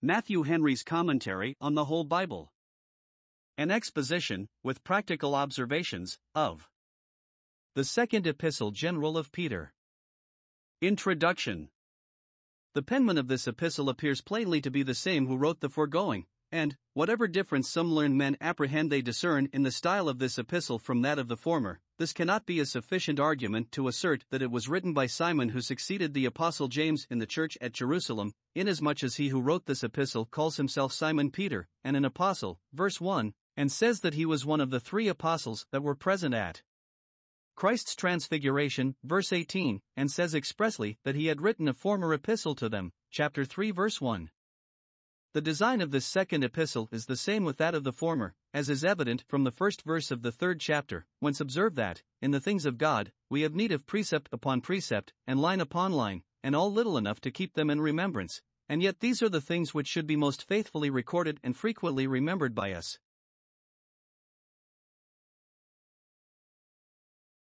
Matthew Henry's Commentary on the Whole Bible. An exposition, with practical observations, of the Second Epistle General of Peter. Introduction The penman of this epistle appears plainly to be the same who wrote the foregoing, and, whatever difference some learned men apprehend they discern in the style of this epistle from that of the former, this cannot be a sufficient argument to assert that it was written by Simon who succeeded the Apostle James in the church at Jerusalem, inasmuch as he who wrote this epistle calls himself Simon Peter, and an apostle, verse 1, and says that he was one of the three apostles that were present at Christ's transfiguration, verse 18, and says expressly that he had written a former epistle to them, chapter 3, verse 1. The design of this second epistle is the same with that of the former, as is evident from the first verse of the third chapter, whence observe that, in the things of God, we have need of precept upon precept, and line upon line, and all little enough to keep them in remembrance, and yet these are the things which should be most faithfully recorded and frequently remembered by us,